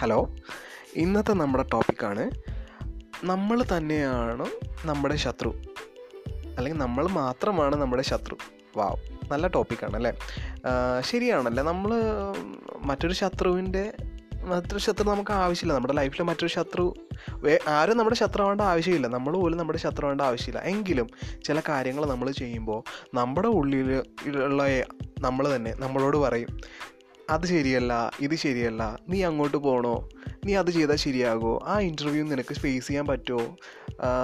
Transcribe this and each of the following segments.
Hello ഇന്നത്തെ നമ്മുടെ ടോപ്പിക്കാണ് നമ്മൾ തന്നെയാണ് നമ്മുടെ ശത്രു. അല്ലെങ്കിൽ നമ്മൾ മാത്രമാണ് നമ്മുടെ ശത്രു. വാവ് നല്ല ടോപ്പിക്കാണ് അല്ലേ? ശരിയാണല്ലേ? നമ്മൾ മറ്റൊരു ശത്രുവിന്റെ മറ്റൊരു ശത്രു നമുക്ക് ആവശ്യമില്ല. നമ്മുടെ ലൈഫിൽ മറ്റൊരു ശത്രു ആരും നമ്മുടെ ശത്രു ആവേണ്ട ആവശ്യമില്ല. നമ്മൾ പോലും നമ്മുടെ ശത്രു ആവേണ്ട ആവശ്യമില്ല. എങ്കിലും ചില കാര്യങ്ങൾ നമ്മൾ ചെയ്യുമ്പോൾ നമ്മുടെ ഉള്ളിൽ ഉള്ള നമ്മൾ തന്നെ നമ്മളോട് പറയും അത് ശരിയല്ല ഇത് ശരിയല്ല നീ അങ്ങോട്ട് പോകണോ നീ അത് ചെയ്താൽ ശരിയാകുമോ ആ ഇന്റർവ്യൂ നിനക്ക് ഫേസ് ചെയ്യാൻ പറ്റുമോ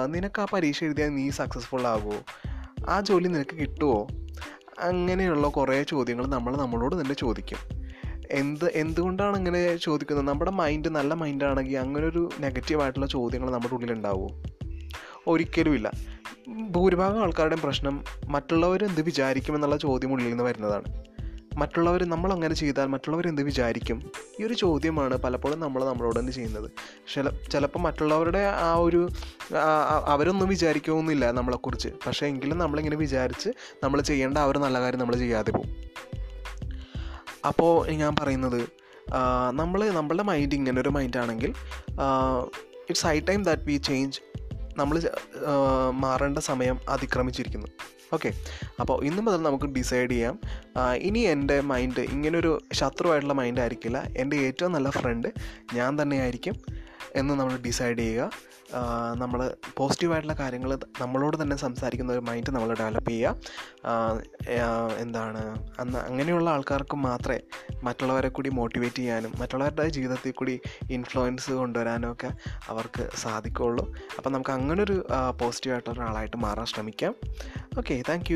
നിനക്ക് ആ പരീക്ഷ എഴുതിയാൽ നീ സക്സസ്ഫുൾ ആകുമോ ആ ജോലി നിനക്ക് കിട്ടുമോ അങ്ങനെയുള്ള കുറേ ചോദ്യങ്ങൾ നമ്മൾ നമ്മളോട് തന്നെ ചോദിക്കും. എന്ത് എന്തുകൊണ്ടാണ് അങ്ങനെ ചോദിക്കുന്നത്? നമ്മുടെ മൈൻഡ് നല്ല മൈൻഡാണെങ്കിൽ അങ്ങനെ ഒരു നെഗറ്റീവായിട്ടുള്ള ചോദ്യങ്ങൾ നമ്മുടെ ഉള്ളിലുണ്ടാവുമോ ഒരിക്കലുമില്ല. ഭൂരിഭാഗം ആൾക്കാരുടെയും പ്രശ്നം മറ്റുള്ളവർ എന്ത് വിചാരിക്കുമെന്നുള്ള ചോദ്യം ഉള്ളിൽ നിന്ന് വരുന്നതാണ്. മറ്റുള്ളവർ നമ്മൾ അങ്ങനെ ചെയ്താൽ മറ്റുള്ളവർ എന്ത് വിചാരിക്കും? ഈ ഒരു ചോദ്യമാണ് പലപ്പോഴും നമ്മൾ നമ്മളോട് തന്നെ ചെയ്യുന്നത്. ചില ചിലപ്പോൾ മറ്റുള്ളവരുടെ ആ ഒരു അവരൊന്നും വിചാരിക്കുമെന്നില്ല നമ്മളെക്കുറിച്ച്. പക്ഷേ എങ്കിലും നമ്മളിങ്ങനെ വിചാരിച്ച് നമ്മൾ ചെയ്യേണ്ട ആ ഒരു നല്ല കാര്യം നമ്മൾ ചെയ്യാതെ പോകും. അപ്പോൾ ഞാൻ പറയുന്നത് നമ്മൾ നമ്മളുടെ മൈൻഡ് ഇങ്ങനെ ഒരു മൈൻഡാണെങ്കിൽ it's high time that we change നമ്മൾ മാറേണ്ട സമയം അതിക്രമിച്ചിരിക്കുന്നു. ഓക്കെ. അപ്പോൾ ഇന്ന് മുതൽ നമുക്ക് ഡിസൈഡ് ചെയ്യാം. ഇനി എന്റെ മൈൻഡ് ഇങ്ങനൊരു ശത്രുവായിട്ടുള്ള മൈൻഡ് ആയിരിക്കില്ല. എന്റെ ഏറ്റവും നല്ല ഫ്രണ്ട് ഞാൻ തന്നെയായിരിക്കും എന്ന് നമ്മൾ ഡിസൈഡ് ചെയ്യുക. നമ്മൾ പോസിറ്റീവായിട്ടുള്ള കാര്യങ്ങൾ നമ്മളോട് തന്നെ സംസാരിക്കുന്ന ഒരു മൈൻഡ് നമ്മൾ ഡെവലപ്പ് ചെയ്യുക. എന്താണ് അന്ന് അങ്ങനെയുള്ള ആൾക്കാർക്ക് മാത്രമേ മറ്റുള്ളവരെ കൂടി മോട്ടിവേറ്റ് ചെയ്യാനും മറ്റുള്ളവരുടെ ജീവിതത്തിൽ കൂടി ഇൻഫ്ലുവൻസ് കൊണ്ടുവരാനും ഒക്കെ അവർക്ക് സാധിക്കുകയുള്ളൂ. അപ്പം നമുക്ക് അങ്ങനൊരു പോസിറ്റീവായിട്ടുള്ള ഒരാളായിട്ട് മാറാൻ ശ്രമിക്കാം. Okay thank